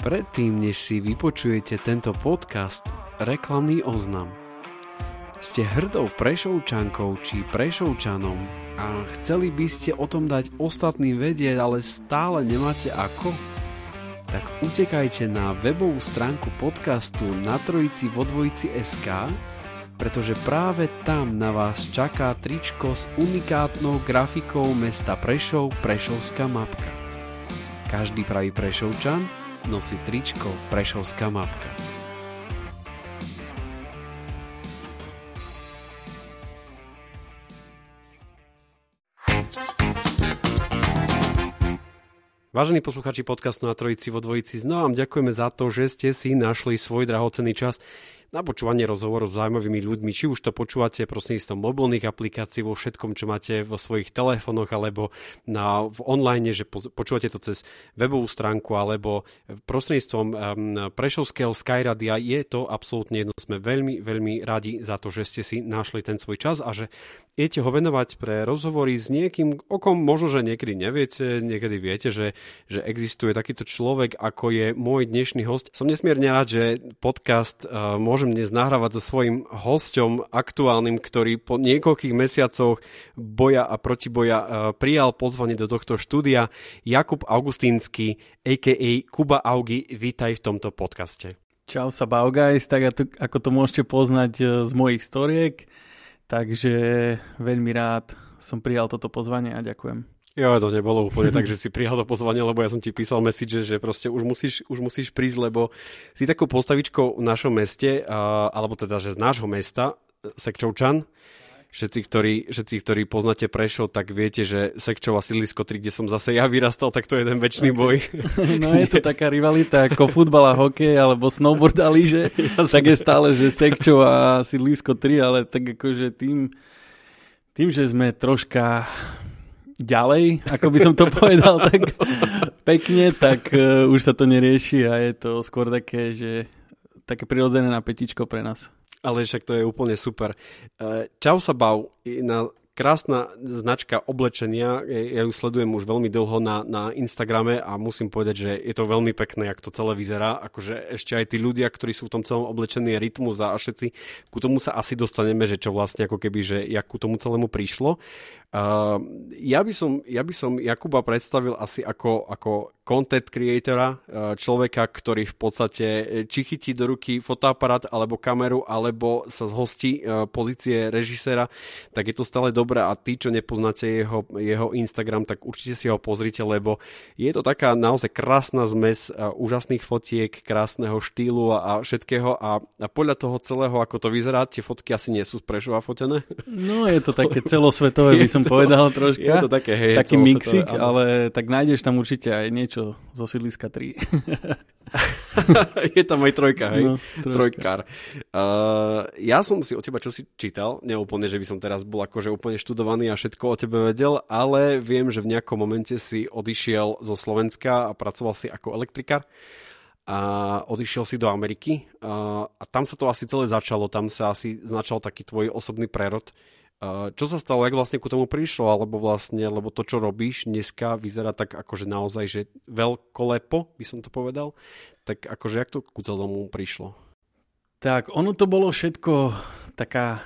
Predtým, než si vypočujete tento podcast, reklamný oznam. Ste hrdou prešovčankou či prešovčanom a chceli by ste o tom dať ostatným vedieť, ale stále nemáte ako? Tak utekajte na webovú stránku podcastu na trojici vo dvojici SK, pretože práve tam na vás čaká tričko s unikátnou grafikou mesta Prešov Prešovská mapka. Každý pravý Prešovčan nosí tričko Prešovská mapka. Vážení posluchači podcastu na Trojici vo Dvojici, znova vám ďakujeme za to, že ste si našli svoj drahocenný čas na počúvanie rozhovorov s zaujímavými ľuďmi, či už to počúvate prostredníctvom mobilných aplikácií vo všetkom, čo máte vo svojich telefónoch alebo na, v online, že počúvate to cez webovú stránku alebo prostredníctvom um, Prešovského Skyradia, je to absolútne jedno. Sme veľmi, veľmi radi za to, že ste si našli ten svoj čas a že idete ho venovať pre rozhovory s niekým, o kom možno, že niekedy neviete, niekedy viete, že, že existuje takýto človek, ako je môj dnešný host. Som nesmierne rád, že podcast uh, môže môžem dnes nahrávať so svojím hosťom aktuálnym, ktorý po niekoľkých mesiacoch boja a protiboja uh, prijal pozvanie do tohto štúdia. Jakub Augustínsky, a.k.a. Kuba Augi, vítaj v tomto podcaste. Čau sa Baugajs, tak ako to môžete poznať e, z mojich storiek, takže veľmi rád som prijal toto pozvanie a ďakujem. Jo, to nebolo úplne tak, že si prijal to pozvanie, lebo ja som ti písal message, že proste už musíš, už musíš prísť, lebo si takou postavičkou v našom meste, a, alebo teda, že z nášho mesta, Sekčovčan, všetci ktorí, všetci, ktorí poznáte Prešov, tak viete, že Sekčov a Sídlisko 3, kde som zase ja vyrastal, tak to je jeden väčší okay. boj. No je to taká rivalita ako futbal a hokej, alebo snowboard a lyže, tak je stále, že Sekčov a Sídlisko 3, ale tak akože tým, tým, že sme troška ďalej, ako by som to povedal tak pekne, tak uh, už sa to nerieši a je to skôr také, že také prirodzené napätičko pre nás. Ale však to je úplne super. Uh, čau sa bav, na krásna značka oblečenia, ja ju sledujem už veľmi dlho na, na Instagrame a musím povedať, že je to veľmi pekné, jak to celé vyzerá, akože ešte aj tí ľudia, ktorí sú v tom celom oblečení rytmus a všetci, ku tomu sa asi dostaneme, že čo vlastne ako keby, že jak ku tomu celému prišlo. Uh, ja, by som, ja by som Jakuba predstavil asi ako, ako content creatora, uh, človeka, ktorý v podstate e, či chytí do ruky fotoaparát alebo kameru, alebo sa zhostí uh, pozície režiséra, tak je to stále dobré a tí, čo nepoznáte jeho, jeho Instagram, tak určite si ho pozrite, lebo je to taká naozaj krásna zmes uh, úžasných fotiek, krásneho štýlu a, a všetkého a, a podľa toho celého, ako to vyzerá, tie fotky asi nie sú z Prešova fotené. No je to také celosvetové, by som som povedal troška. Je to také, hej, Taký mixik, to, ale tak nájdeš tam určite aj niečo zo sídliska 3. je tam aj trojka, hej? No, Trojkár. Uh, ja som si o teba čo si čítal, neúplne, že by som teraz bol akože úplne študovaný a všetko o tebe vedel, ale viem, že v nejakom momente si odišiel zo Slovenska a pracoval si ako elektrikár a odišiel si do Ameriky a, a tam sa to asi celé začalo, tam sa asi začal taký tvoj osobný prerod. Čo sa stalo, jak vlastne ku tomu prišlo, alebo vlastne, lebo to, čo robíš dneska, vyzerá tak akože naozaj, že veľkolepo, by som to povedal, tak akože jak to ku celomu prišlo? Tak ono to bolo všetko taká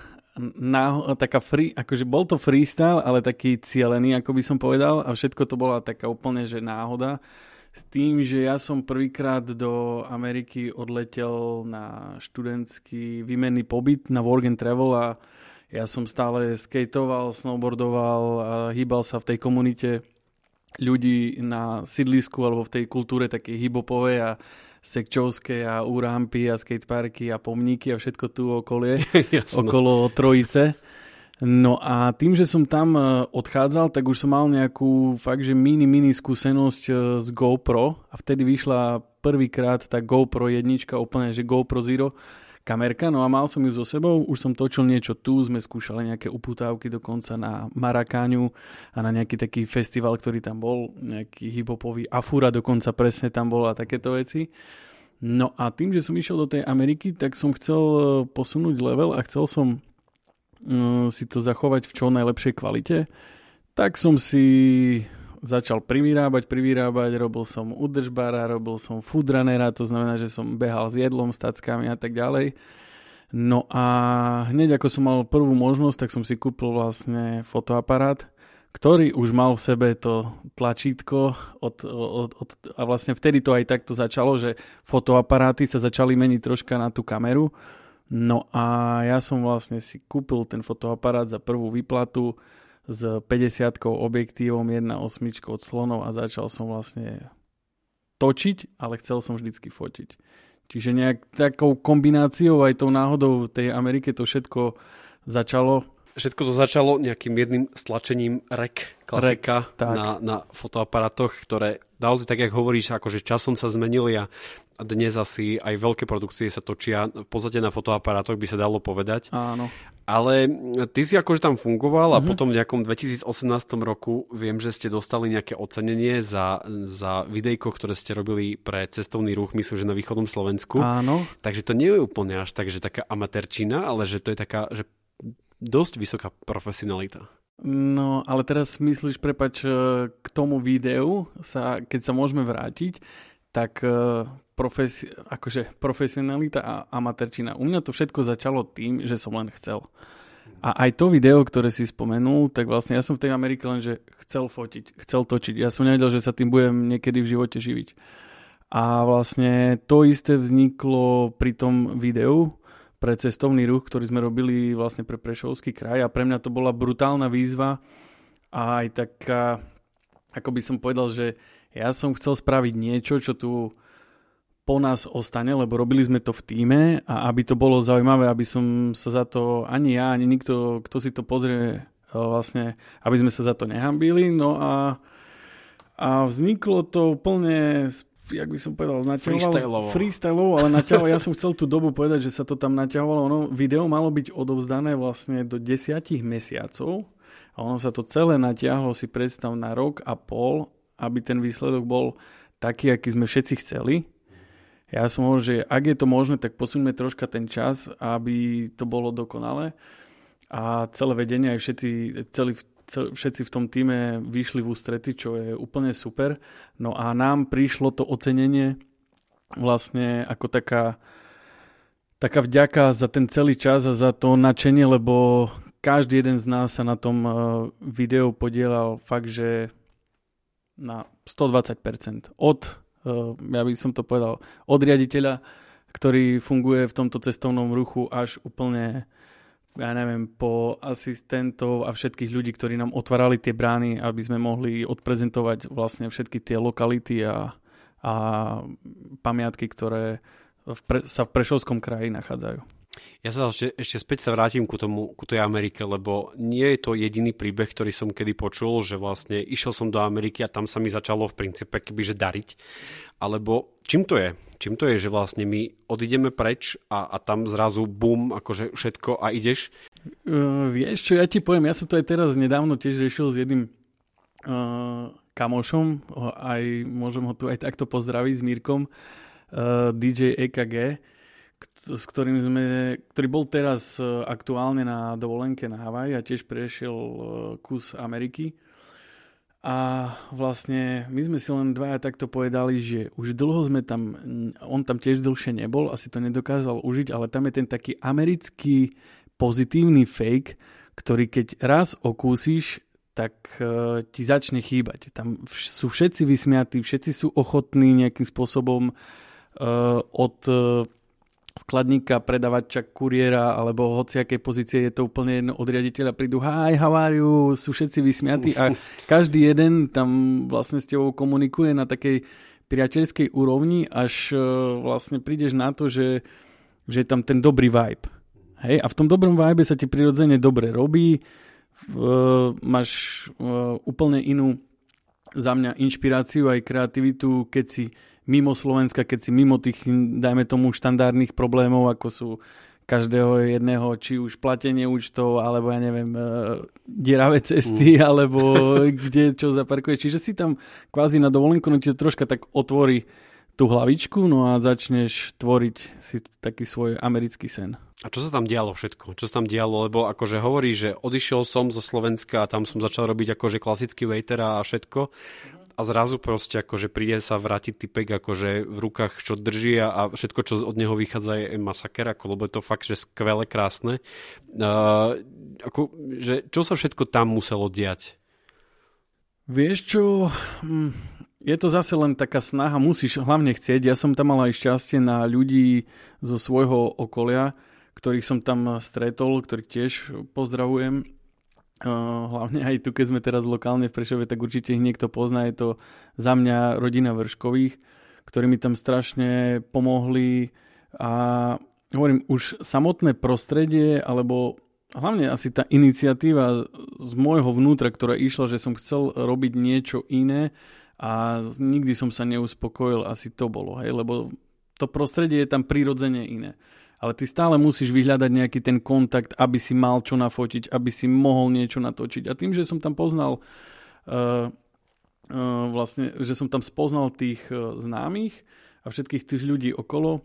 náho, taká free, akože bol to freestyle, ale taký cielený, ako by som povedal. A všetko to bola taká úplne, že náhoda. S tým, že ja som prvýkrát do Ameriky odletel na študentský výmenný pobyt na work and travel a ja som stále skateoval, snowboardoval a hýbal sa v tej komunite ľudí na sídlisku alebo v tej kultúre takej hibopovej a sekčovské a úrampy a skateparky a pomníky a všetko tu okolie, okolo Trojice. No a tým, že som tam e, odchádzal, tak už som mal nejakú fakt, že mini, mini skúsenosť e, z GoPro. A vtedy vyšla prvýkrát tá GoPro jednička, úplne, že GoPro Zero kamerka, no a mal som ju so sebou, už som točil niečo tu, sme skúšali nejaké uputávky dokonca na Marakáňu a na nejaký taký festival, ktorý tam bol, nejaký hiphopový Afura dokonca presne tam bola a takéto veci. No a tým, že som išiel do tej Ameriky, tak som chcel e, posunúť level a chcel som uh, si to zachovať v čo najlepšej kvalite, tak som si začal privyrábať, privyrábať, robil som udržbára, robil som foodrunnera, to znamená, že som behal s jedlom, s tackami a tak ďalej. No a hneď ako som mal prvú možnosť, tak som si kúpil vlastne fotoaparát, ktorý už mal v sebe to tlačítko od, od, od, a vlastne vtedy to aj takto začalo, že fotoaparáty sa začali meniť troška na tú kameru. No a ja som vlastne si kúpil ten fotoaparát za prvú výplatu, s 50 objektívom 1.8 od slonov a začal som vlastne točiť, ale chcel som vždycky fotiť. Čiže nejak takou kombináciou aj tou náhodou tej Amerike to všetko začalo. Všetko to začalo nejakým jedným stlačením rek, klasika rek, na, na fotoaparátoch, ktoré naozaj tak, jak hovoríš, akože časom sa zmenili a dnes asi aj veľké produkcie sa točia v podstate na fotoaparátoch, by sa dalo povedať. Áno. Ale ty si akože tam fungoval a mm-hmm. potom v nejakom 2018 roku viem, že ste dostali nejaké ocenenie za, za videjko, ktoré ste robili pre cestovný ruch, myslím, že na východnom Slovensku. Áno. Takže to nie je úplne až tak, že taká amatérčina, ale že to je taká, že dosť vysoká profesionalita. No, ale teraz myslíš, prepač, k tomu videu, sa, keď sa môžeme vrátiť, tak profesi- akože profesionalita a amatérčina. U mňa to všetko začalo tým, že som len chcel. A aj to video, ktoré si spomenul, tak vlastne ja som v tej Amerike len, že chcel fotiť, chcel točiť. Ja som nevedel, že sa tým budem niekedy v živote živiť. A vlastne to isté vzniklo pri tom videu pre cestovný ruch, ktorý sme robili vlastne pre Prešovský kraj a pre mňa to bola brutálna výzva a aj taká, ako by som povedal, že ja som chcel spraviť niečo, čo tu po nás ostane, lebo robili sme to v týme a aby to bolo zaujímavé, aby som sa za to, ani ja, ani nikto, kto si to pozrie, e, vlastne, aby sme sa za to nehambili. No a, a vzniklo to úplne jak by som povedal, freestyleovo. freestyleovo, ale naťahovalo, ja som chcel tú dobu povedať, že sa to tam naťahovalo, ono, video malo byť odovzdané vlastne do desiatich mesiacov a ono sa to celé natiahlo si predstav na rok a pol, aby ten výsledok bol taký, aký sme všetci chceli. Ja som hovoril, že ak je to možné, tak posuňme troška ten čas, aby to bolo dokonalé. A celé vedenie, aj všetci, celý, cel, všetci v tom týme vyšli v ústrety, čo je úplne super. No a nám prišlo to ocenenie vlastne ako taká, taká vďaka za ten celý čas a za to nadšenie, lebo každý jeden z nás sa na tom uh, videu podielal fakt, že na 120%. Od ja by som to povedal, od riaditeľa, ktorý funguje v tomto cestovnom ruchu až úplne ja neviem, po asistentov a všetkých ľudí, ktorí nám otvárali tie brány, aby sme mohli odprezentovať vlastne všetky tie lokality a, a pamiatky, ktoré v pre, sa v Prešovskom kraji nachádzajú. Ja sa ešte, ešte späť sa vrátim ku, tomu, ku tej Amerike, lebo nie je to jediný príbeh, ktorý som kedy počul, že vlastne išiel som do Ameriky a tam sa mi začalo v princípe kebyže dariť. Alebo čím to je? Čím to je, že vlastne my odídeme preč a, a tam zrazu bum, akože všetko a ideš? Uh, vieš čo, ja ti poviem, ja som to aj teraz nedávno tiež riešil s jedným uh, kamošom, aj môžem ho tu aj takto pozdraviť s Mírkom, uh, DJ EKG, s ktorým sme, ktorý bol teraz e, aktuálne na dovolenke na Havaj a tiež prešiel e, kus Ameriky. A vlastne my sme si len dvaja takto povedali, že už dlho sme tam, on tam tiež dlhšie nebol, asi to nedokázal užiť, ale tam je ten taký americký pozitívny fake, ktorý keď raz okúsiš, tak uh, ti začne chýbať. Tam sú všetci vysmiatí, všetci sú ochotní nejakým spôsobom od skladníka, predavača, kuriéra alebo hociakej pozície je to úplne jedno od riaditeľa prídu hi, how are you, sú všetci vysmiatí a každý jeden tam vlastne s tebou komunikuje na takej priateľskej úrovni, až vlastne prídeš na to, že, že je tam ten dobrý vibe. Hej? A v tom dobrom vibe sa ti prirodzene dobre robí, máš úplne inú za mňa inšpiráciu aj kreativitu, keď si mimo Slovenska, keď si mimo tých, dajme tomu, štandardných problémov, ako sú každého jedného, či už platenie účtov, alebo ja neviem, uh, dieravé cesty, mm. alebo kde čo zaparkuješ. Čiže si tam kvázi na dovolenku, no ti to troška tak otvorí tú hlavičku, no a začneš tvoriť si taký svoj americký sen. A čo sa tam dialo všetko? Čo sa tam dialo? Lebo akože hovorí, že odišiel som zo Slovenska a tam som začal robiť akože klasický waiter a všetko a zrazu proste akože príde sa vrátiť typek akože v rukách čo drží a, a všetko čo od neho vychádza je masaker, ako, lebo je to fakt, že skvelé, krásne. Uh, ako, že čo sa všetko tam muselo diať? Vieš čo, hm, je to zase len taká snaha, musíš hlavne chcieť. Ja som tam mal aj šťastie na ľudí zo svojho okolia, ktorých som tam stretol, ktorých tiež pozdravujem hlavne aj tu, keď sme teraz lokálne v Prešove, tak určite ich niekto pozná. Je to za mňa rodina Vrškových, ktorí mi tam strašne pomohli a hovorím, už samotné prostredie, alebo hlavne asi tá iniciatíva z môjho vnútra, ktorá išla, že som chcel robiť niečo iné a nikdy som sa neuspokojil, asi to bolo, hej, lebo to prostredie je tam prirodzene iné ale ty stále musíš vyhľadať nejaký ten kontakt, aby si mal čo nafotiť, aby si mohol niečo natočiť. A tým, že som tam poznal uh, uh, vlastne, že som tam spoznal tých uh, známych a všetkých tých ľudí okolo,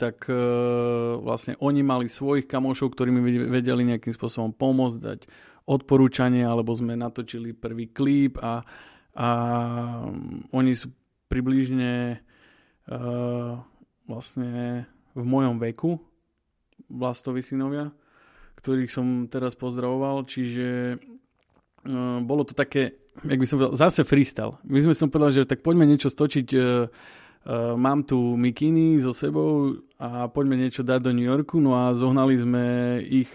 tak uh, vlastne oni mali svojich kamošov, ktorí mi vedeli nejakým spôsobom pomôcť, dať odporúčanie, alebo sme natočili prvý klip a, a um, oni sú približne uh, vlastne v mojom veku, Vlastovi synovia, ktorých som teraz pozdravoval, čiže uh, bolo to také, jak by som povedal, zase freestyle. My sme som povedal, že tak poďme niečo stočiť, uh, uh, mám tu mikiny so sebou a poďme niečo dať do New Yorku, no a zohnali sme ich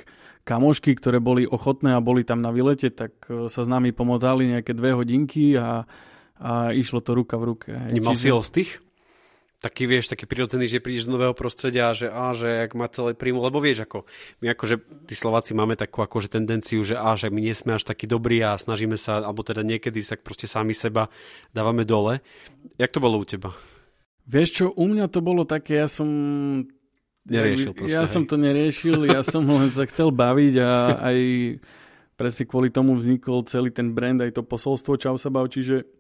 kamošky, ktoré boli ochotné a boli tam na vylete, tak sa s nami pomotali nejaké dve hodinky a, a išlo to ruka v ruke. Nemal Čiže... si tých? Taký, vieš, taký prirodzený, že prídeš do nového prostredia a že, á, že ak má celé príjmu, lebo vieš, ako my akože tí Slováci máme takú akože tendenciu, že á, že my nie sme až takí dobrí a snažíme sa, alebo teda niekedy tak proste sami seba dávame dole. Jak to bolo u teba? Vieš čo, u mňa to bolo také, ja som Neriešil proste, Ja hej. som to neriešil, ja som len sa chcel baviť a aj presne kvôli tomu vznikol celý ten brand, aj to posolstvo Čau sa bav, čiže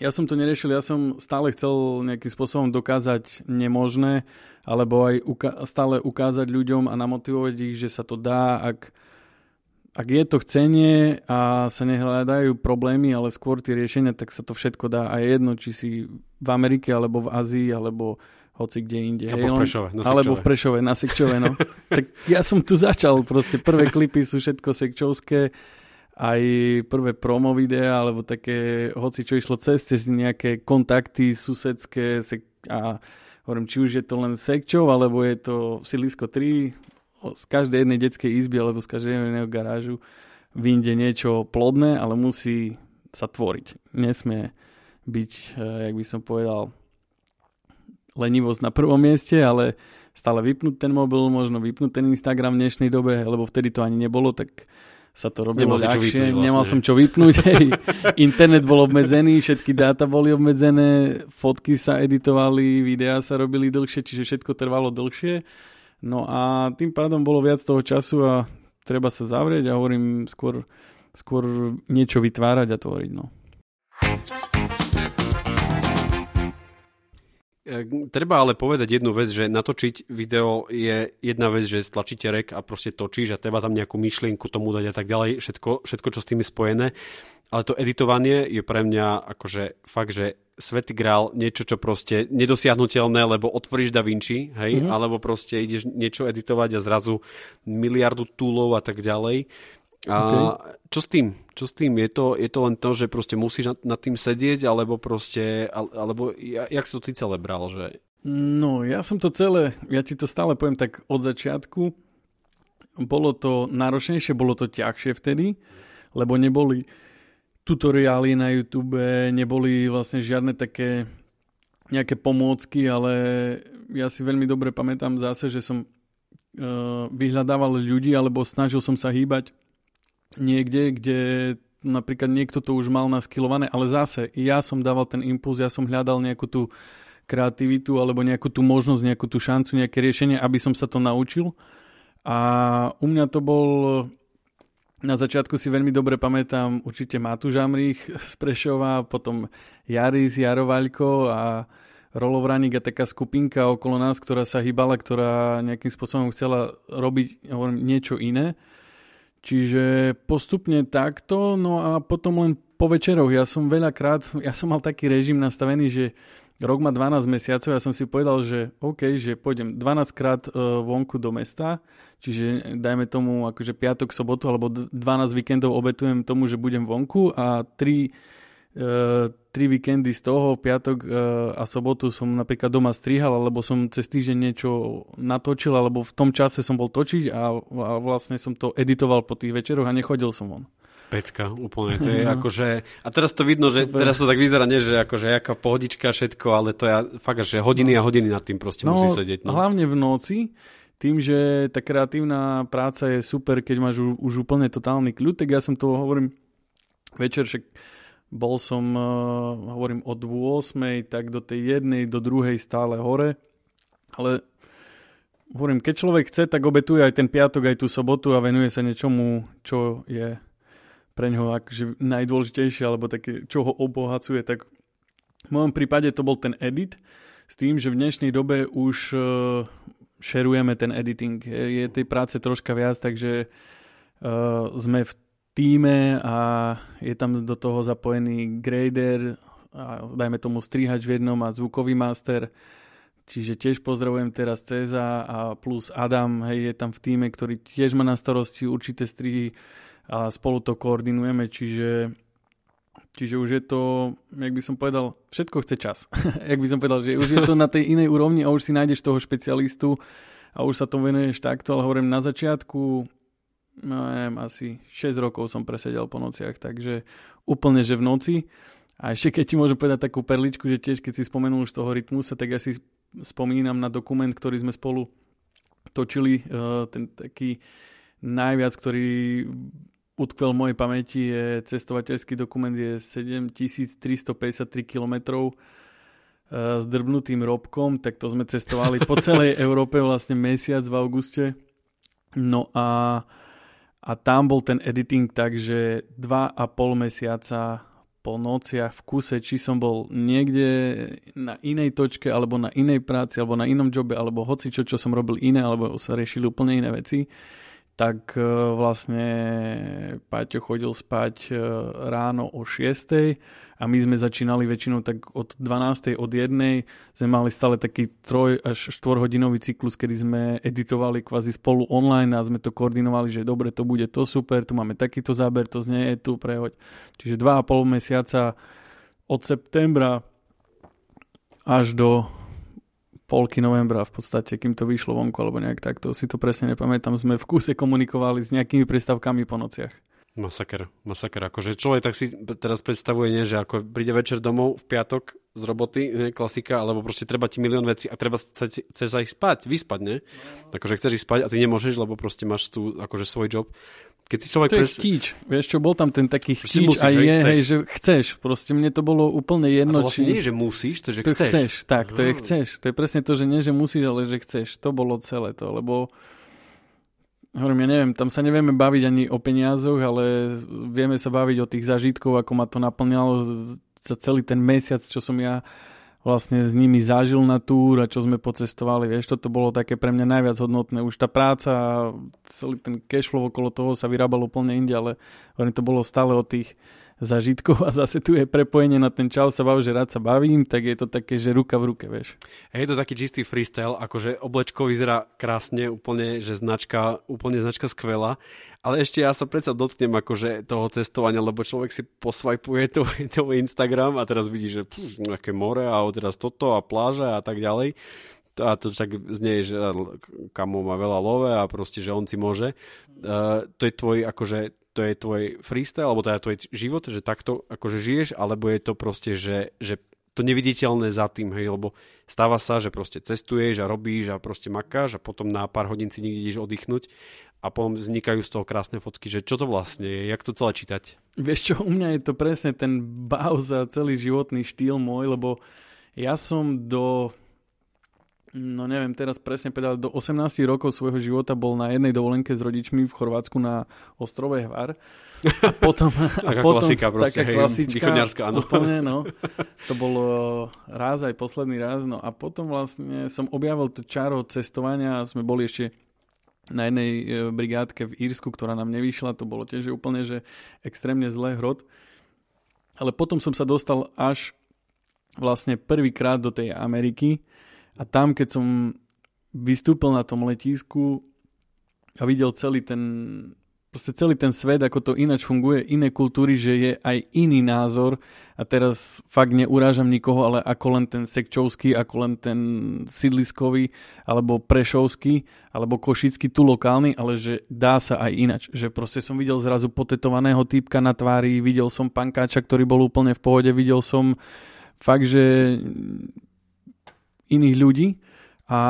ja som to neriešil, ja som stále chcel nejakým spôsobom dokázať nemožné, alebo aj uka- stále ukázať ľuďom a namotivovať ich, že sa to dá, ak, ak je to chcenie a sa nehľadajú problémy, ale skôr tie riešenia, tak sa to všetko dá a je jedno, či si v Amerike, alebo v Ázii, alebo hoci kde inde. Alebo v Prešove. Na alebo v Prešove, na Sekčove, no. tak ja som tu začal, proste prvé klipy sú všetko sekčovské aj prvé promo videa, alebo také, hoci čo išlo cez, cez nejaké kontakty susedské a hovorím, či už je to len sekčov, alebo je to Silisko 3, z každej jednej detskej izby, alebo z každej jedného garážu vyjde niečo plodné, ale musí sa tvoriť. Nesmie byť, eh, jak by som povedal, lenivosť na prvom mieste, ale stále vypnúť ten mobil, možno vypnúť ten Instagram v dnešnej dobe, lebo vtedy to ani nebolo, tak sa to robilo Nemal ľahšie, vlastne. nemal som čo vypnúť, hej. internet bol obmedzený, všetky dáta boli obmedzené, fotky sa editovali, videá sa robili dlhšie, čiže všetko trvalo dlhšie. No a tým pádom bolo viac toho času a treba sa zavrieť a hovorím skôr, skôr niečo vytvárať a tvoriť. No. Treba ale povedať jednu vec, že natočiť video je jedna vec, že stlačíte rek a proste točíš a treba tam nejakú myšlienku tomu dať a tak ďalej, všetko, všetko čo s tým je spojené. Ale to editovanie je pre mňa akože fakt, že svetý grál, niečo, čo proste nedosiahnutelné, lebo otvoríš Da Vinci, hej, mm-hmm. alebo proste ideš niečo editovať a zrazu miliardu túlov a tak ďalej. A okay. čo s tým? Čo s tým? Je to, je to len to, že proste musíš nad, nad tým sedieť, alebo proste, alebo jak si to ty celé bral, že... No, ja som to celé, ja ti to stále poviem tak od začiatku, bolo to náročnejšie, bolo to ťažšie vtedy, lebo neboli tutoriály na YouTube, neboli vlastne žiadne také nejaké pomôcky, ale ja si veľmi dobre pamätám zase, že som uh, vyhľadával ľudí alebo snažil som sa hýbať niekde, kde napríklad niekto to už mal naskilované, ale zase ja som dával ten impuls, ja som hľadal nejakú tú kreativitu alebo nejakú tú možnosť, nejakú tú šancu, nejaké riešenie, aby som sa to naučil. A u mňa to bol na začiatku si veľmi dobre pamätám určite Matúš Amrich z Prešova, potom Jaris, Jarovaľko a Rolovranik a taká skupinka okolo nás, ktorá sa hýbala, ktorá nejakým spôsobom chcela robiť hovorím, niečo iné. Čiže postupne takto, no a potom len po večeroch. Ja som veľakrát, ja som mal taký režim nastavený, že rok má 12 mesiacov, ja som si povedal, že OK, že pôjdem 12 krát e, vonku do mesta, čiže dajme tomu akože piatok, sobotu alebo 12 víkendov obetujem tomu, že budem vonku a 3 Uh, e, tri víkendy z toho, piatok uh, a sobotu som napríklad doma strihal, alebo som cez týždeň niečo natočil, alebo v tom čase som bol točiť a, a vlastne som to editoval po tých večeroch a nechodil som von. Pecka, úplne. To je no. akože... A teraz to vidno, že Super. teraz to tak vyzerá, nie, že akože jaká pohodička všetko, ale to je fakt, že hodiny a hodiny nad tým proste no, musí sedieť. No. Hlavne v noci, tým, že tá kreatívna práca je super, keď máš už, už úplne totálny kľud, tak ja som to hovorím večer, však bol som, uh, hovorím, od 8. tak do tej jednej, do druhej stále hore, ale hovorím, keď človek chce, tak obetuje aj ten piatok, aj tú sobotu a venuje sa niečomu, čo je pre neho akože najdôležitejšie alebo také, čo ho obohacuje, tak v mojom prípade to bol ten edit s tým, že v dnešnej dobe už uh, šerujeme ten editing. Je, je tej práce troška viac, takže uh, sme v týme a je tam do toho zapojený grader a dajme tomu strihač v jednom a zvukový master. Čiže tiež pozdravujem teraz Ceza a plus Adam, hej, je tam v týme, ktorý tiež má na starosti určité strihy a spolu to koordinujeme, čiže, čiže už je to, jak by som povedal, všetko chce čas. jak by som povedal, že už je to na tej inej úrovni a už si nájdeš toho špecialistu a už sa to venuješ takto, ale hovorím na začiatku, no neviem, asi 6 rokov som presedel po nociach, takže úplne, že v noci. A ešte keď ti môžem povedať takú perličku, že tiež keď si spomenul už toho rytmusa, tak ja si spomínam na dokument, ktorý sme spolu točili, uh, ten taký najviac, ktorý utkvel v mojej pamäti je cestovateľský dokument je 7353 km s drbnutým robkom, tak to sme cestovali po celej Európe vlastne mesiac v auguste. No a, a tam bol ten editing tak, že dva a pol mesiaca po nociach v kuse, či som bol niekde na inej točke, alebo na inej práci, alebo na inom jobe, alebo hoci čo, čo som robil iné, alebo sa riešili úplne iné veci tak e, vlastne Paťo chodil spať e, ráno o 6 a my sme začínali väčšinou tak od 12. od 1. sme mali stále taký 3 až 4 hodinový cyklus, kedy sme editovali kvázi spolu online a sme to koordinovali, že dobre, to bude to super, tu máme takýto záber, to znie tu, prehoď. Čiže 2,5 mesiaca od septembra až do polky novembra v podstate, kým to vyšlo vonku alebo nejak takto, si to presne nepamätám, sme v kuse komunikovali s nejakými prístavkami po nociach. Masaker, masaker. Akože človek tak si teraz predstavuje, nie, že ako príde večer domov v piatok z roboty, nie, klasika, alebo proste treba ti milión vecí a treba chceš aj spať, vyspať, nie? Akože chceš ísť spať a ty nemôžeš, lebo proste máš tu akože svoj job. Keď si človek to pres... je chtíč. Vieš čo, bol tam ten taký chtíč a je, hej, že chceš. Proste mne to bolo úplne jedno. A to vlastne či... nie že musíš, to že to chceš. chceš. Tak, to je chceš. To je presne to, že nie, že musíš, ale že chceš. To bolo celé to, lebo hovorím, ja neviem, tam sa nevieme baviť ani o peniazoch, ale vieme sa baviť o tých zážitkov, ako ma to naplňalo za celý ten mesiac, čo som ja vlastne s nimi zažil na túr a čo sme pocestovali. Vieš, toto bolo také pre mňa najviac hodnotné. Už tá práca a celý ten cashflow okolo toho sa vyrábal úplne inde, ale to bolo stále o tých zažitkov a zase tu je prepojenie na ten čau sa bav, že rád sa bavím, tak je to také, že ruka v ruke, vieš. Je to taký čistý freestyle, akože oblečko vyzerá krásne, úplne, že značka, úplne značka skvelá, ale ešte ja sa predsa dotknem akože toho cestovania, lebo človek si posvajpuje to, to Instagram a teraz vidí, že púš, nejaké more a teraz toto a pláža a tak ďalej a to však znie, že kamo má veľa love a proste, že on si môže. Uh, to je tvoj, akože, to je tvoj freestyle, alebo teda tvoj život, že takto akože žiješ, alebo je to proste, že, že to neviditeľné za tým, hej, lebo stáva sa, že proste cestuješ a robíš a proste makáš a potom na pár hodín si niekde ideš oddychnúť a potom vznikajú z toho krásne fotky, že čo to vlastne je, jak to celé čítať. Vieš čo, u mňa je to presne ten báv za celý životný štýl môj, lebo ja som do no neviem teraz presne povedať, do 18 rokov svojho života bol na jednej dovolenke s rodičmi v Chorvátsku na ostrove Hvar. A potom, taká a potom, klasika proste, taká hej, klasička, áno. Úplne, no. To bolo raz aj posledný raz. No a potom vlastne som objavil to čaro cestovania. Sme boli ešte na jednej e, brigádke v Írsku, ktorá nám nevyšla. To bolo tiež úplne, že extrémne zlé hrod. Ale potom som sa dostal až vlastne prvýkrát do tej Ameriky, a tam, keď som vystúpil na tom letisku a videl celý ten, proste celý ten svet, ako to ináč funguje, iné kultúry, že je aj iný názor a teraz fakt neurážam nikoho, ale ako len ten sekčovský, ako len ten sídliskový, alebo prešovský, alebo košický, tu lokálny, ale že dá sa aj inač. Že proste som videl zrazu potetovaného týpka na tvári, videl som pankáča, ktorý bol úplne v pohode, videl som fakt, že iných ľudí a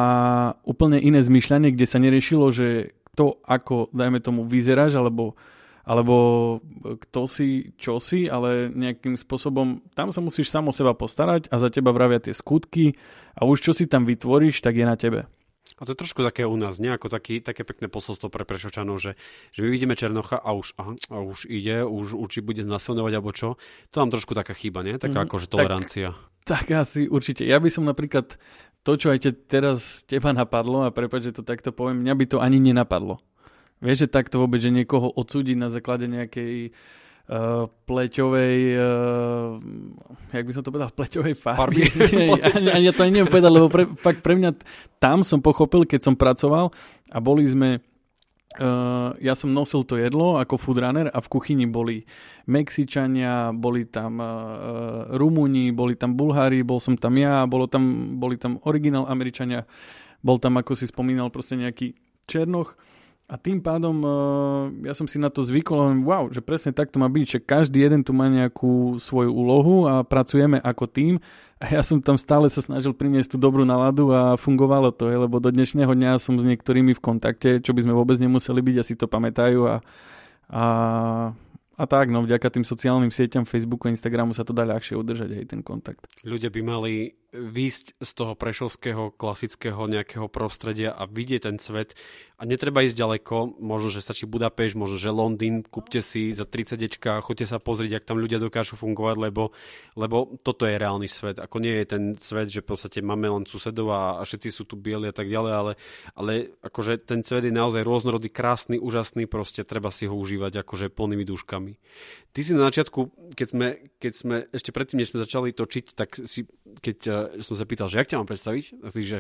úplne iné zmyšľanie, kde sa neriešilo, že to, ako, dajme tomu, vyzeráš, alebo, alebo kto si, čo si, ale nejakým spôsobom tam sa musíš samo seba postarať a za teba vravia tie skutky a už čo si tam vytvoríš, tak je na tebe. A to je trošku také u nás, nie? Ako taký, také pekné posolstvo pre Prešovčanov, že, že my vidíme Černocha a už, aha, a už ide, už určite bude znasilňovať alebo čo. To nám trošku taká chyba, nie? Taká mm, akože tolerancia. Tak, tak asi určite. Ja by som napríklad to, čo aj te, teraz teba napadlo, a prepáč, že to takto poviem, mňa by to ani nenapadlo. Vieš, že takto vôbec, že niekoho odsúdiť na základe nejakej uh, pleťovej, uh, jak by som to povedal, pleťovej farby. farby. ani, ani ja to ani neviem povedať, lebo pre, fakt pre mňa tam som pochopil, keď som pracoval a boli sme Uh, ja som nosil to jedlo ako food runner a v kuchyni boli Mexičania, boli tam uh, Rumúni, boli tam Bulhári, bol som tam ja, bolo tam, boli tam originál Američania, bol tam, ako si spomínal, proste nejaký Černoch. A tým pádom uh, ja som si na to zvykol, wow, že presne tak to má byť, že každý jeden tu má nejakú svoju úlohu a pracujeme ako tým a ja som tam stále sa snažil priniesť tú dobrú náladu a fungovalo to, je, lebo do dnešného dňa som s niektorými v kontakte, čo by sme vôbec nemuseli byť, asi to pamätajú a, a, a tak, no vďaka tým sociálnym sieťam Facebooku a Instagramu sa to dá ľahšie udržať aj ten kontakt. Ľudia by mali výjsť z toho prešovského klasického nejakého prostredia a vidieť ten svet. A netreba ísť ďaleko, možno, že stačí Budapešť, možno, že Londýn, kúpte si za 30 dečka, choďte sa pozrieť, ak tam ľudia dokážu fungovať, lebo, lebo toto je reálny svet. Ako nie je ten svet, že v podstate máme len susedov a, a všetci sú tu bieli a tak ďalej, ale, ale akože ten svet je naozaj rôznorodý, krásny, úžasný, proste treba si ho užívať akože plnými dúškami. Ty si na začiatku, keď sme, keď sme ešte predtým, než sme začali točiť, tak si, keď že som sa pýtal, že jak ťa mám predstaviť, tak že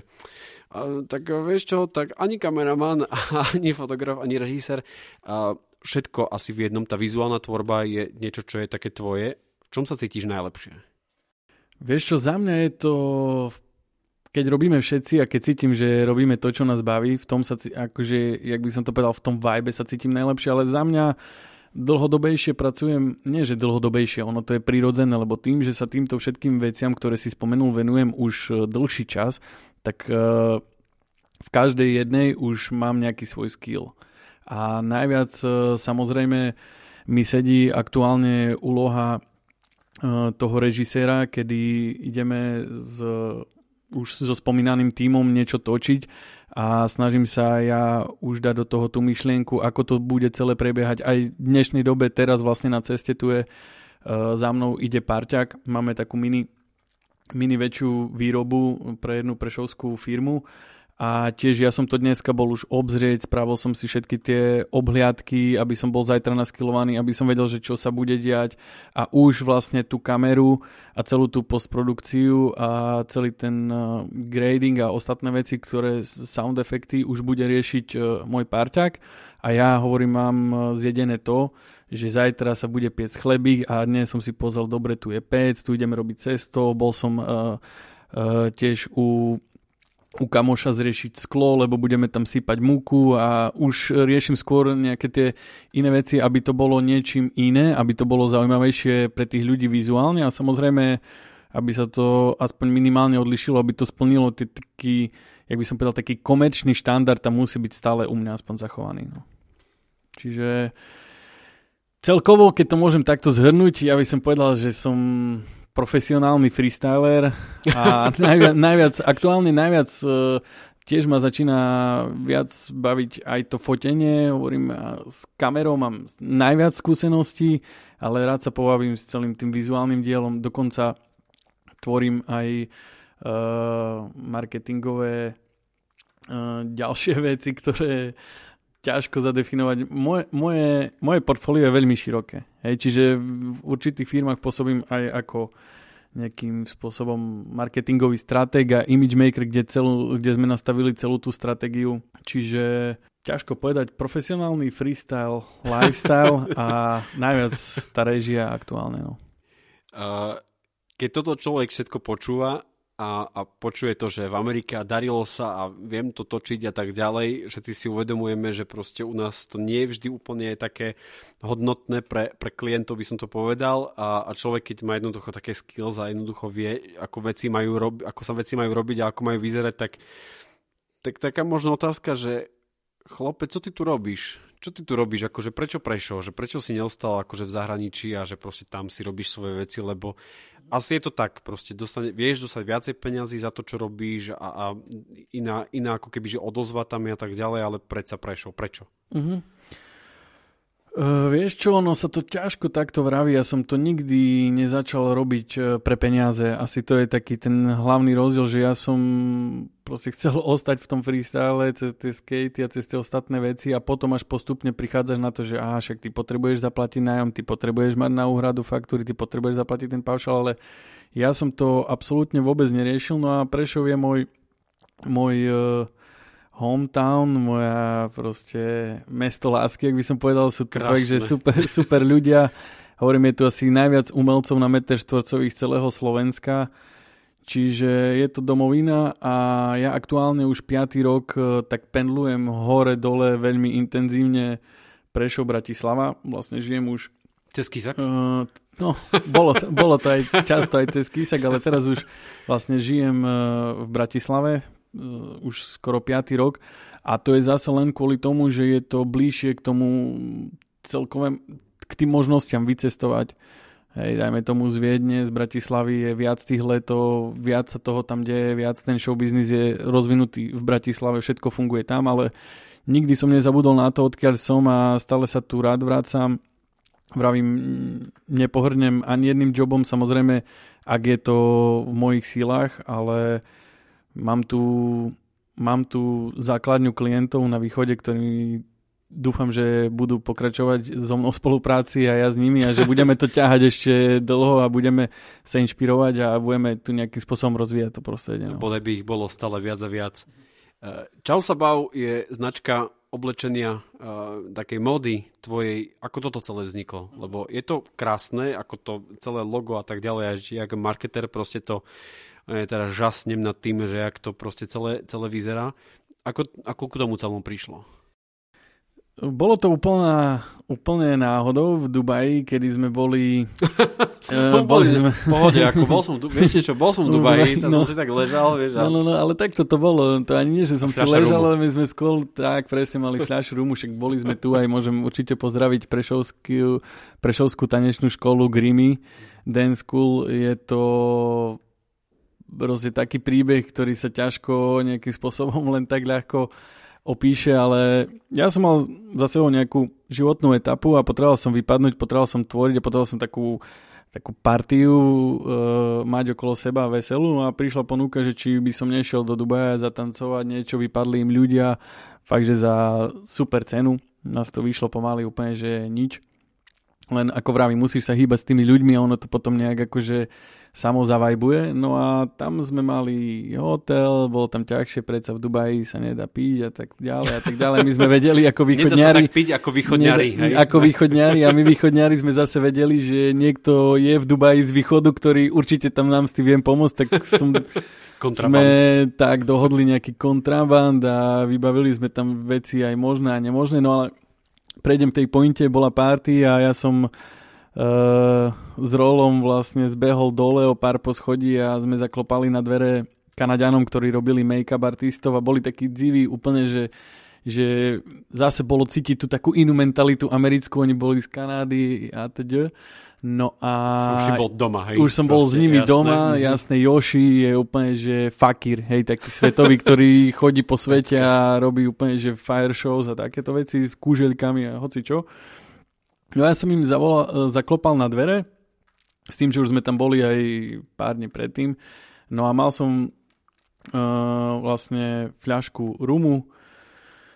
tak vieš čo, tak ani kameraman, ani fotograf, ani režisér, a všetko asi v jednom, tá vizuálna tvorba je niečo, čo je také tvoje. V čom sa cítiš najlepšie? Vieš čo, za mňa je to keď robíme všetci a keď cítim, že robíme to, čo nás baví, v tom sa, akože, jak by som to povedal, v tom vibe sa cítim najlepšie, ale za mňa dlhodobejšie pracujem, nie že dlhodobejšie, ono to je prirodzené, lebo tým, že sa týmto všetkým veciam, ktoré si spomenul, venujem už e, dlhší čas, tak e, v každej jednej už mám nejaký svoj skill. A najviac e, samozrejme mi sedí aktuálne úloha toho režiséra, kedy ideme s, už so spomínaným tímom niečo točiť a snažím sa ja už dať do toho tú myšlienku, ako to bude celé prebiehať. Aj v dnešnej dobe, teraz vlastne na ceste tu je, uh, za mnou ide parťak, máme takú mini, mini väčšiu výrobu pre jednu prešovskú firmu a tiež ja som to dneska bol už obzrieť, spravil som si všetky tie obhliadky, aby som bol zajtra naskilovaný, aby som vedel, že čo sa bude diať. A už vlastne tú kameru a celú tú postprodukciu a celý ten uh, grading a ostatné veci, ktoré sound efekty už bude riešiť uh, môj parťak a ja hovorím, mám uh, zjedené to, že zajtra sa bude piec chlebík a dnes som si pozrel, dobre, tu je pec, tu ideme robiť cesto, bol som uh, uh, tiež u u kamoša zriešiť sklo, lebo budeme tam sypať múku a už riešim skôr nejaké tie iné veci, aby to bolo niečím iné, aby to bolo zaujímavejšie pre tých ľudí vizuálne a samozrejme aby sa to aspoň minimálne odlišilo, aby to splnilo tie taký, jak by som povedal, taký komerčný štandard tam musí byť stále u mňa aspoň zachovaný. No. Čiže celkovo, keď to môžem takto zhrnúť, ja by som povedal, že som profesionálny freestyler a najviac, najviac aktuálne najviac uh, tiež ma začína viac baviť aj to fotenie, hovorím, s kamerou mám najviac skúseností, ale rád sa pobavím s celým tým vizuálnym dielom, dokonca tvorím aj uh, marketingové uh, ďalšie veci, ktoré ťažko zadefinovať. Moje, moje, moje portfólio je veľmi široké. Hej, čiže v určitých firmách pôsobím aj ako nejakým spôsobom marketingový stratég a image maker, kde, celú, kde sme nastavili celú tú stratégiu. Čiže ťažko povedať, profesionálny freestyle, lifestyle a najviac tá režia aktuálne. No. Uh, keď toto človek všetko počúva, a, a počuje to, že v Amerike darilo sa a viem to točiť a tak ďalej, všetci si uvedomujeme, že proste u nás to nie je vždy úplne také hodnotné pre, pre klientov, by som to povedal a, a človek, keď má jednoducho také skills a jednoducho vie, ako, veci majú rob, ako sa veci majú robiť a ako majú vyzerať, tak, tak taká možno otázka, že chlopec, co ty tu robíš? Čo ty tu robíš? Akože prečo prešiel? Že prečo si neostal akože v zahraničí a že proste tam si robíš svoje veci, lebo asi je to tak, proste dostane, vieš dostať viacej peňazí za to, čo robíš a, a iná, iná ako keby, že odozva tam a tak ďalej, ale predsa prešiel. Prečo? Uh-huh. Uh, vieš čo, ono sa to ťažko takto vraví, ja som to nikdy nezačal robiť uh, pre peniaze, asi to je taký ten hlavný rozdiel, že ja som proste chcel ostať v tom freestyle cez tie skate a cez tie ostatné veci a potom až postupne prichádzaš na to, že aha, však ty potrebuješ zaplatiť nájom, ty potrebuješ mať na úhradu faktúry, ty potrebuješ zaplatiť ten paušal, ale ja som to absolútne vôbec neriešil, no a Prešov je môj, môj uh, hometown, moja proste mesto lásky, ak by som povedal, sú to fakt, že super, super ľudia. Hovorím, je tu asi najviac umelcov na meter štvorcových celého Slovenska. Čiže je to domovina a ja aktuálne už 5. rok eh, tak pendlujem hore dole veľmi intenzívne Prešov Bratislava. Vlastne žijem už... Cez Kisak? Uh, no, bolo, bolo to aj často aj cez Kisak, ale teraz už vlastne žijem uh, v Bratislave už skoro 5. rok a to je zase len kvôli tomu, že je to bližšie k tomu celkové, k tým možnostiam vycestovať. Hej, dajme tomu z Viedne, z Bratislavy je viac tých letov, viac sa toho tam deje, viac ten show business je rozvinutý v Bratislave, všetko funguje tam, ale nikdy som nezabudol na to, odkiaľ som a stále sa tu rád vrácam. Vravím, nepohrnem ani jedným jobom, samozrejme, ak je to v mojich sílach, ale Mám tu, mám tu základňu klientov na východe, ktorí dúfam, že budú pokračovať so mnou spolupráci a ja s nimi a že budeme to ťahať ešte dlho a budeme sa inšpirovať a budeme tu nejakým spôsobom rozvíjať to prostredie. No. Bodaj by ich bolo stále viac a viac. Eh, Čau Sabau je značka oblečenia uh, takej mody tvojej, ako toto celé vzniklo? Lebo je to krásne, ako to celé logo a tak ďalej, až jak marketer proste to teraz žasnem nad tým, že jak to proste celé, celé vyzerá. Ako, ako k tomu celom prišlo? Bolo to úplná, úplne náhodou v Dubaji, kedy sme boli... uh, boli sme... pohode, ako bol som, vieš čo, bol som v Dubaji, tam no, som si tak ležal, vieš. No, no, no, ale takto to bolo, to ani nie, že som si ležal, ale my sme skôr tak presne mali fľaš rumu, však boli sme tu aj môžem určite pozdraviť Prešovskú, Prešovskú tanečnú školu Grimy Dance School, je to proste taký príbeh, ktorý sa ťažko nejakým spôsobom len tak ľahko opíše, ale ja som mal za sebou nejakú životnú etapu a potreboval som vypadnúť, potreboval som tvoriť a potreboval som takú, takú partiu uh, mať okolo seba veselú a prišla ponuka, že či by som nešiel do Dubaja zatancovať niečo, vypadli im ľudia, fakt, že za super cenu. Nás to vyšlo pomaly úplne, že nič. Len ako vravím, musíš sa hýbať s tými ľuďmi a ono to potom nejak akože samo zavajbuje. No a tam sme mali hotel, bolo tam ťažšie, predsa v Dubaji sa nedá piť a tak ďalej a tak ďalej. My sme vedeli ako východňari. Nedá sa tak piť ako východňari. Nedá, hej? Ako východňari a my východňari sme zase vedeli, že niekto je v Dubaji z východu, ktorý určite tam nám s tým viem pomôcť, tak som sme tak dohodli nejaký kontraband a vybavili sme tam veci aj možné a nemožné, no ale prejdem tej pointe, bola party a ja som s rolom vlastne zbehol dole o pár poschodí a sme zaklopali na dvere Kanaďanom, ktorí robili make-up artistov a boli takí dziví úplne, že že zase bolo cítiť tú takú inú mentalitu americkú, oni boli z Kanády a teď. No a... Už si bol doma, hej? Už som bol s nimi jasné. doma, mhm. jasné, Yoshi je úplne, že fakír, hej, taký svetový, ktorý chodí po svete a robí úplne, že fire shows a takéto veci s kúželkami a hoci čo. No ja som im zavolal, zaklopal na dvere, s tým, že už sme tam boli aj pár dní predtým. No a mal som uh, vlastne fľašku rumu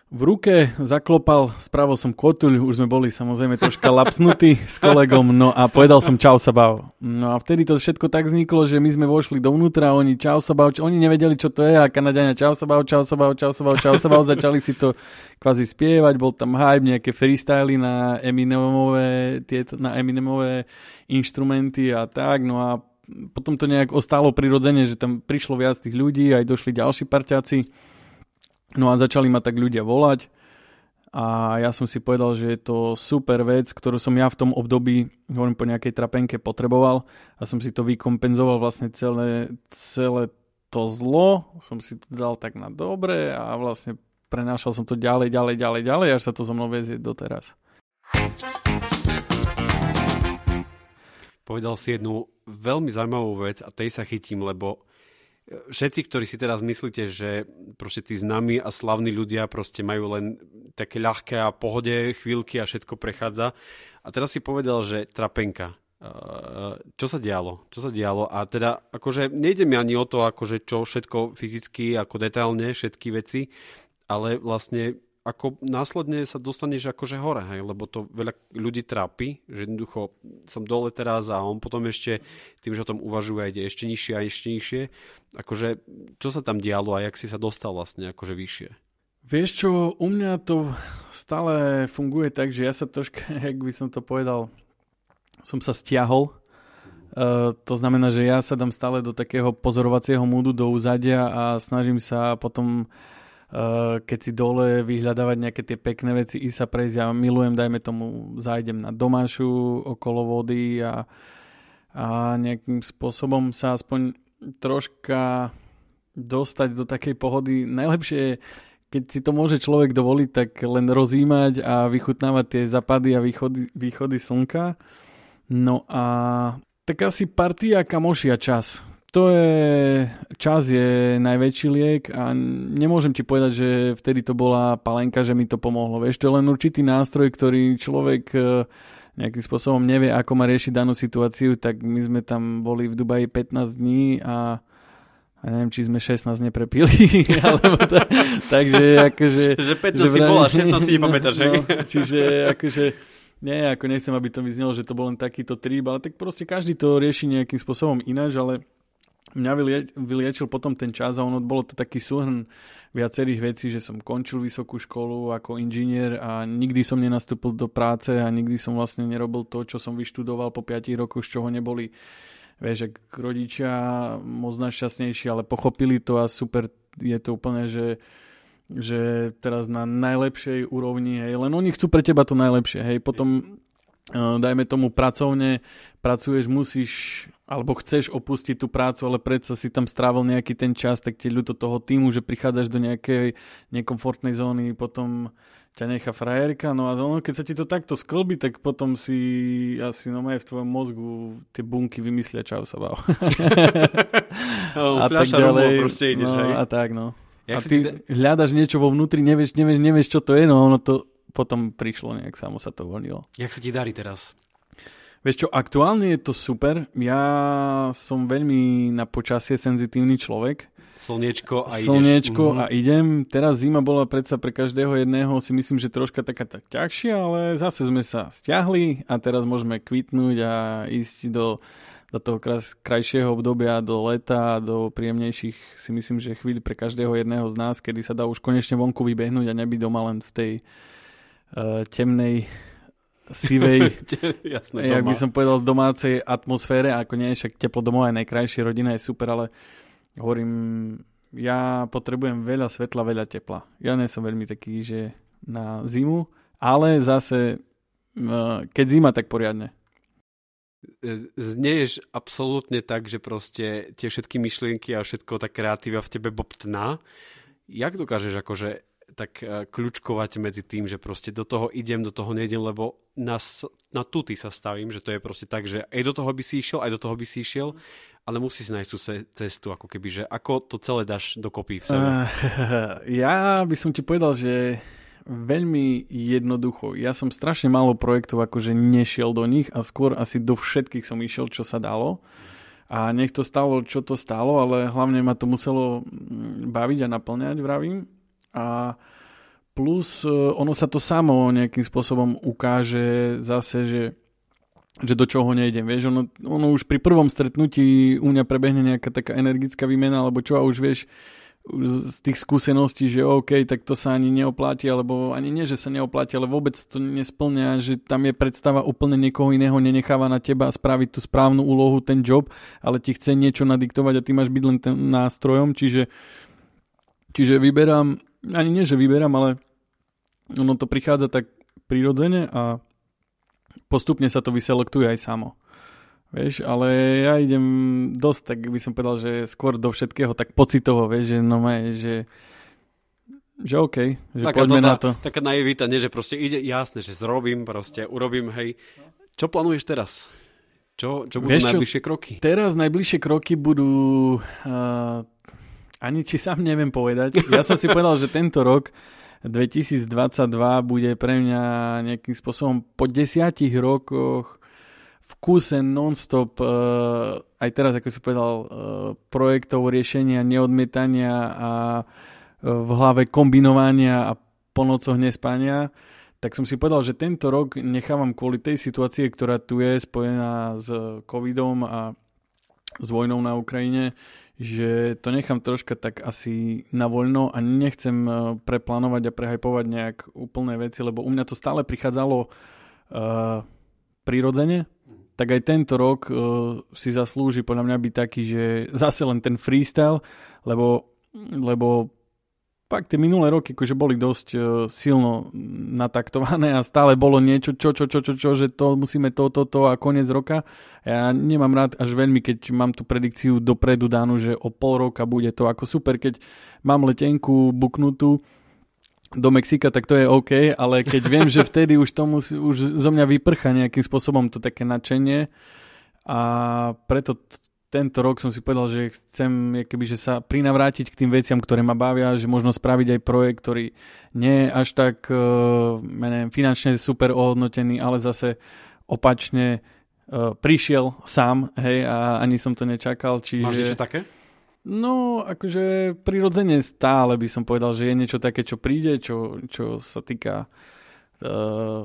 v ruke, zaklopal, spravil som kotuľ, už sme boli samozrejme troška lapsnutí s kolegom, no a povedal som čau sa bav. No a vtedy to všetko tak vzniklo, že my sme vošli dovnútra, oni čau sa bav, oni nevedeli čo to je a Kanadiania čau sa bav, čau sa bav, čau sa bav, čau sa bav, začali si to kvázi spievať, bol tam hype, nejaké freestyly na Eminemové, tieto, na Eminemové inštrumenty a tak, no a potom to nejak ostalo prirodzene, že tam prišlo viac tých ľudí, aj došli ďalší parťáci. No a začali ma tak ľudia volať a ja som si povedal, že je to super vec, ktorú som ja v tom období, hovorím po nejakej trapenke, potreboval a som si to vykompenzoval vlastne celé, celé to zlo, som si to dal tak na dobre a vlastne prenášal som to ďalej, ďalej, ďalej, ďalej, až sa to so mnou vezie doteraz. Povedal si jednu veľmi zaujímavú vec a tej sa chytím, lebo všetci, ktorí si teraz myslíte, že proste tí známi a slavní ľudia proste majú len také ľahké a pohode chvíľky a všetko prechádza. A teraz si povedal, že trapenka. Čo sa dialo? Čo sa dialo? A teda, akože nejde mi ani o to, akože čo všetko fyzicky, ako detailne, všetky veci, ale vlastne ako následne sa dostaneš akože hore, hej, lebo to veľa ľudí trápi, že jednoducho som dole teraz a on potom ešte tým, že o tom uvažuje, ide ešte nižšie a ešte nižšie. Akože, čo sa tam dialo a jak si sa dostal vlastne akože vyššie? Vieš čo, u mňa to stále funguje tak, že ja sa troška, jak by som to povedal, som sa stiahol. Uh, to znamená, že ja sa dám stále do takého pozorovacieho múdu do úzadia a snažím sa potom Eh, keď si dole vyhľadávať nejaké tie pekné veci, i sa prejsť. Ja milujem, dajme tomu, zájdem na domášu okolo vody a, a nejakým spôsobom sa aspoň troška dostať do takej pohody. Najlepšie je, keď si to môže človek dovoliť, tak len rozímať a vychutnávať tie zapady a východy, východy slnka. No a tak asi partia kamošia čas to je, čas je najväčší liek a nemôžem ti povedať, že vtedy to bola palenka, že mi to pomohlo. Vieš, to je len určitý nástroj, ktorý človek e, nejakým spôsobom nevie, ako má riešiť danú situáciu, tak my sme tam boli v Dubaji 15 dní a a neviem, či sme 16 neprepili, alebo ta, takže akože... Že 15 že si bol a 16 si nepamätáš, no, Čiže akože nie, ako nechcem, aby to vyznelo, že to bol len takýto trip, ale tak proste každý to rieši nejakým spôsobom ináč, ale mňa vyliečil potom ten čas a ono bolo to taký súhrn viacerých vecí, že som končil vysokú školu ako inžinier a nikdy som nenastúpil do práce a nikdy som vlastne nerobil to, čo som vyštudoval po 5 rokoch, z čoho neboli vieš, ak rodičia moc najšťastnejší, ale pochopili to a super je to úplne, že že teraz na najlepšej úrovni, hej, len oni chcú pre teba to najlepšie, hej, potom dajme tomu pracovne, pracuješ, musíš alebo chceš opustiť tú prácu, ale predsa si tam strávil nejaký ten čas, tak ti ľúto toho týmu, že prichádzaš do nejakej nekomfortnej zóny, potom ťa nechá frajerka, no a ono, keď sa ti to takto sklbí, tak potom si asi no v tvojom mozgu tie bunky vymyslia čau sa no, a tak ďalej, proste ideš, no, a tak no. Jak a ty te... hľadaš niečo vo vnútri, nevieš, nevieš, nevieš, čo to je, no ono to potom prišlo nejak, samo sa to uvoľnilo. Jak sa ti darí teraz? Vieš čo, aktuálne je to super. Ja som veľmi na počasie senzitívny človek. Slniečko a ideš. Slniečko uh-huh. a idem. Teraz zima bola predsa pre každého jedného si myslím, že troška taká tak ťažšia, ale zase sme sa stiahli a teraz môžeme kvitnúť a ísť do, do toho kraj, krajšieho obdobia, do leta, do príjemnejších si myslím, že chvíľ pre každého jedného z nás, kedy sa dá už konečne vonku vybehnúť a nebyť doma len v tej temnej sivej, Jasné, jak by som povedal, domácej atmosfére, ako nie, však teplo domov aj najkrajšie, rodina je super, ale hovorím, ja potrebujem veľa svetla, veľa tepla. Ja nie som veľmi taký, že na zimu, ale zase, keď zima, tak poriadne. znieš absolútne tak, že proste tie všetky myšlienky a všetko tá kreatíva v tebe bobtná. Jak dokážeš akože tak e, kľúčkovať medzi tým, že proste do toho idem, do toho nejdem, lebo na, na tuty sa stavím, že to je proste tak, že aj do toho by si išiel, aj do toho by si išiel, ale musí si nájsť tú cestu, ako keby, že ako to celé dáš dokopy v sebe. Uh, ja by som ti povedal, že veľmi jednoducho. Ja som strašne málo projektov akože nešiel do nich a skôr asi do všetkých som išiel, čo sa dalo. A nech to stalo, čo to stalo, ale hlavne ma to muselo mm, baviť a naplňať, vravím. A plus e, ono sa to samo nejakým spôsobom ukáže zase, že že do čoho nejdem, vieš, ono, ono už pri prvom stretnutí u mňa prebehne nejaká taká energická výmena, alebo čo a už vieš, z tých skúseností, že OK, tak to sa ani neopláti, alebo ani nie, že sa neopláti, ale vôbec to nesplňa, že tam je predstava úplne niekoho iného, nenecháva na teba spraviť tú správnu úlohu, ten job, ale ti chce niečo nadiktovať a ty máš byť len ten nástrojom, čiže, čiže vyberám, ani nie, že vyberám, ale ono to prichádza tak prirodzene a postupne sa to vyselektuje aj samo. Vieš, ale ja idem dosť, tak by som povedal, že skôr do všetkého tak pocitovo, vieš, že no maj, že že OK, že taká poďme tá, na to. Taká naivita, nie, že proste ide, jasne, že zrobím, proste urobím, hej. Čo plánuješ teraz? Čo, čo budú Vieš najbližšie čo, kroky? Teraz najbližšie kroky budú... Uh, ani či sám neviem povedať. Ja som si povedal, že tento rok 2022 bude pre mňa nejakým spôsobom po desiatich rokoch v kúse non-stop, uh, aj teraz, ako si povedal, uh, projektov riešenia, neodmietania a uh, v hlave kombinovania a po nococh nespania, tak som si povedal, že tento rok nechávam kvôli tej situácie, ktorá tu je spojená s covidom a s vojnou na Ukrajine, že to nechám troška tak asi na voľno a nechcem preplánovať a prehajpovať nejak úplné veci, lebo u mňa to stále prichádzalo uh, prirodzene, tak aj tento rok uh, si zaslúži podľa mňa byť taký, že zase len ten freestyle, lebo, lebo fakt tie minulé roky akože boli dosť uh, silno nataktované a stále bolo niečo, čo, čo, čo, čo, čo, že to musíme to, to, to a koniec roka. Ja nemám rád až veľmi, keď mám tú predikciu dopredu danú, že o pol roka bude to ako super, keď mám letenku buknutú, do Mexika, tak to je OK, ale keď viem, že vtedy už, tomu, už zo mňa vyprcha nejakým spôsobom to také nadšenie a preto tento rok som si povedal, že chcem keby, že sa prinavrátiť k tým veciam, ktoré ma bavia, že možno spraviť aj projekt, ktorý nie je až tak uh, neviem, finančne super ohodnotený, ale zase opačne uh, prišiel sám, hej, a ani som to nečakal. Čiže... Máš niečo také? No, akože prirodzene stále by som povedal, že je niečo také, čo príde, čo, čo sa týka uh,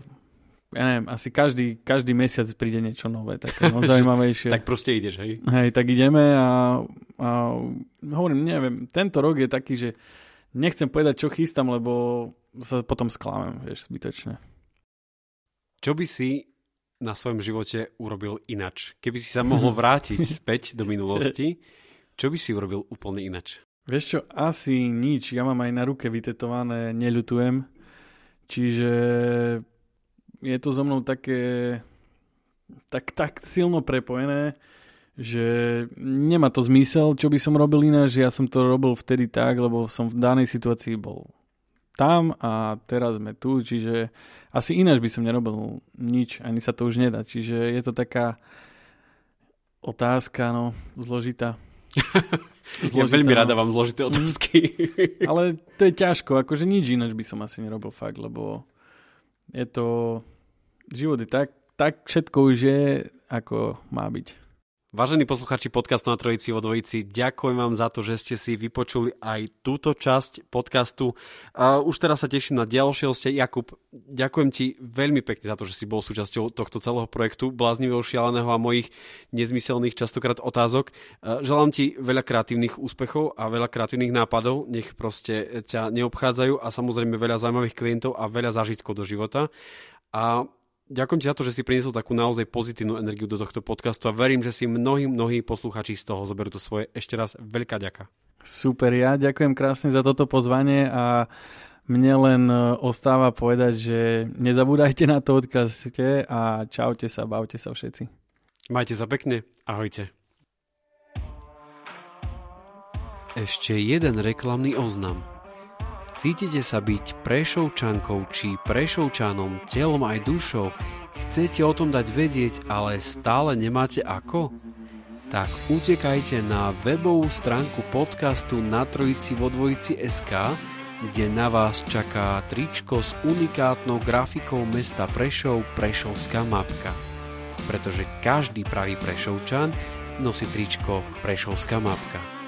ja neviem, asi každý, každý mesiac príde niečo nové, také no, zaujímavejšie. tak proste ideš, hej? Hej, tak ideme a, a hovorím, neviem, tento rok je taký, že nechcem povedať, čo chystám, lebo sa potom sklámem, vieš, zbytočne. Čo by si na svojom živote urobil inač? Keby si sa mohol vrátiť späť do minulosti, čo by si urobil úplne inač? Vieš čo, asi nič. Ja mám aj na ruke vytetované, neľutujem. Čiže je to so mnou také tak, tak silno prepojené, že nemá to zmysel, čo by som robil ináč. Ja som to robil vtedy tak, lebo som v danej situácii bol tam a teraz sme tu, čiže asi ináč by som nerobil nič, ani sa to už nedá. Čiže je to taká otázka, no, zložitá. ja veľmi rada vám zložité otázky. Ale to je ťažko, akože nič ináč by som asi nerobil fakt, lebo je to, život je tak, tak všetko už je, ako má byť. Vážení posluchači podcastu na Trojici vo Dvojici, ďakujem vám za to, že ste si vypočuli aj túto časť podcastu. Už teraz sa teším na ďalšie ste Jakub, ďakujem ti veľmi pekne za to, že si bol súčasťou tohto celého projektu Bláznivého šialeného a mojich nezmyselných častokrát otázok. Uh, želám ti veľa kreatívnych úspechov a veľa kreatívnych nápadov, nech proste ťa neobchádzajú a samozrejme veľa zaujímavých klientov a veľa zážitkov do života. A ďakujem ti za to, že si priniesol takú naozaj pozitívnu energiu do tohto podcastu a verím, že si mnohí, mnohí posluchači z toho zoberú to svoje. Ešte raz veľká ďaka. Super, ja ďakujem krásne za toto pozvanie a mne len e, ostáva povedať, že nezabúdajte na to odkaste a čaute sa, bavte sa všetci. Majte sa pekne, ahojte. Ešte jeden reklamný oznam. Cítite sa byť prešovčankou či prešovčanom telom aj dušou? Chcete o tom dať vedieť, ale stále nemáte ako? Tak utekajte na webovú stránku podcastu na Trojici vo Dvojici SK, kde na vás čaká tričko s unikátnou grafikou mesta Prešov Prešovská mapka. Pretože každý pravý Prešovčan nosí tričko Prešovská mapka.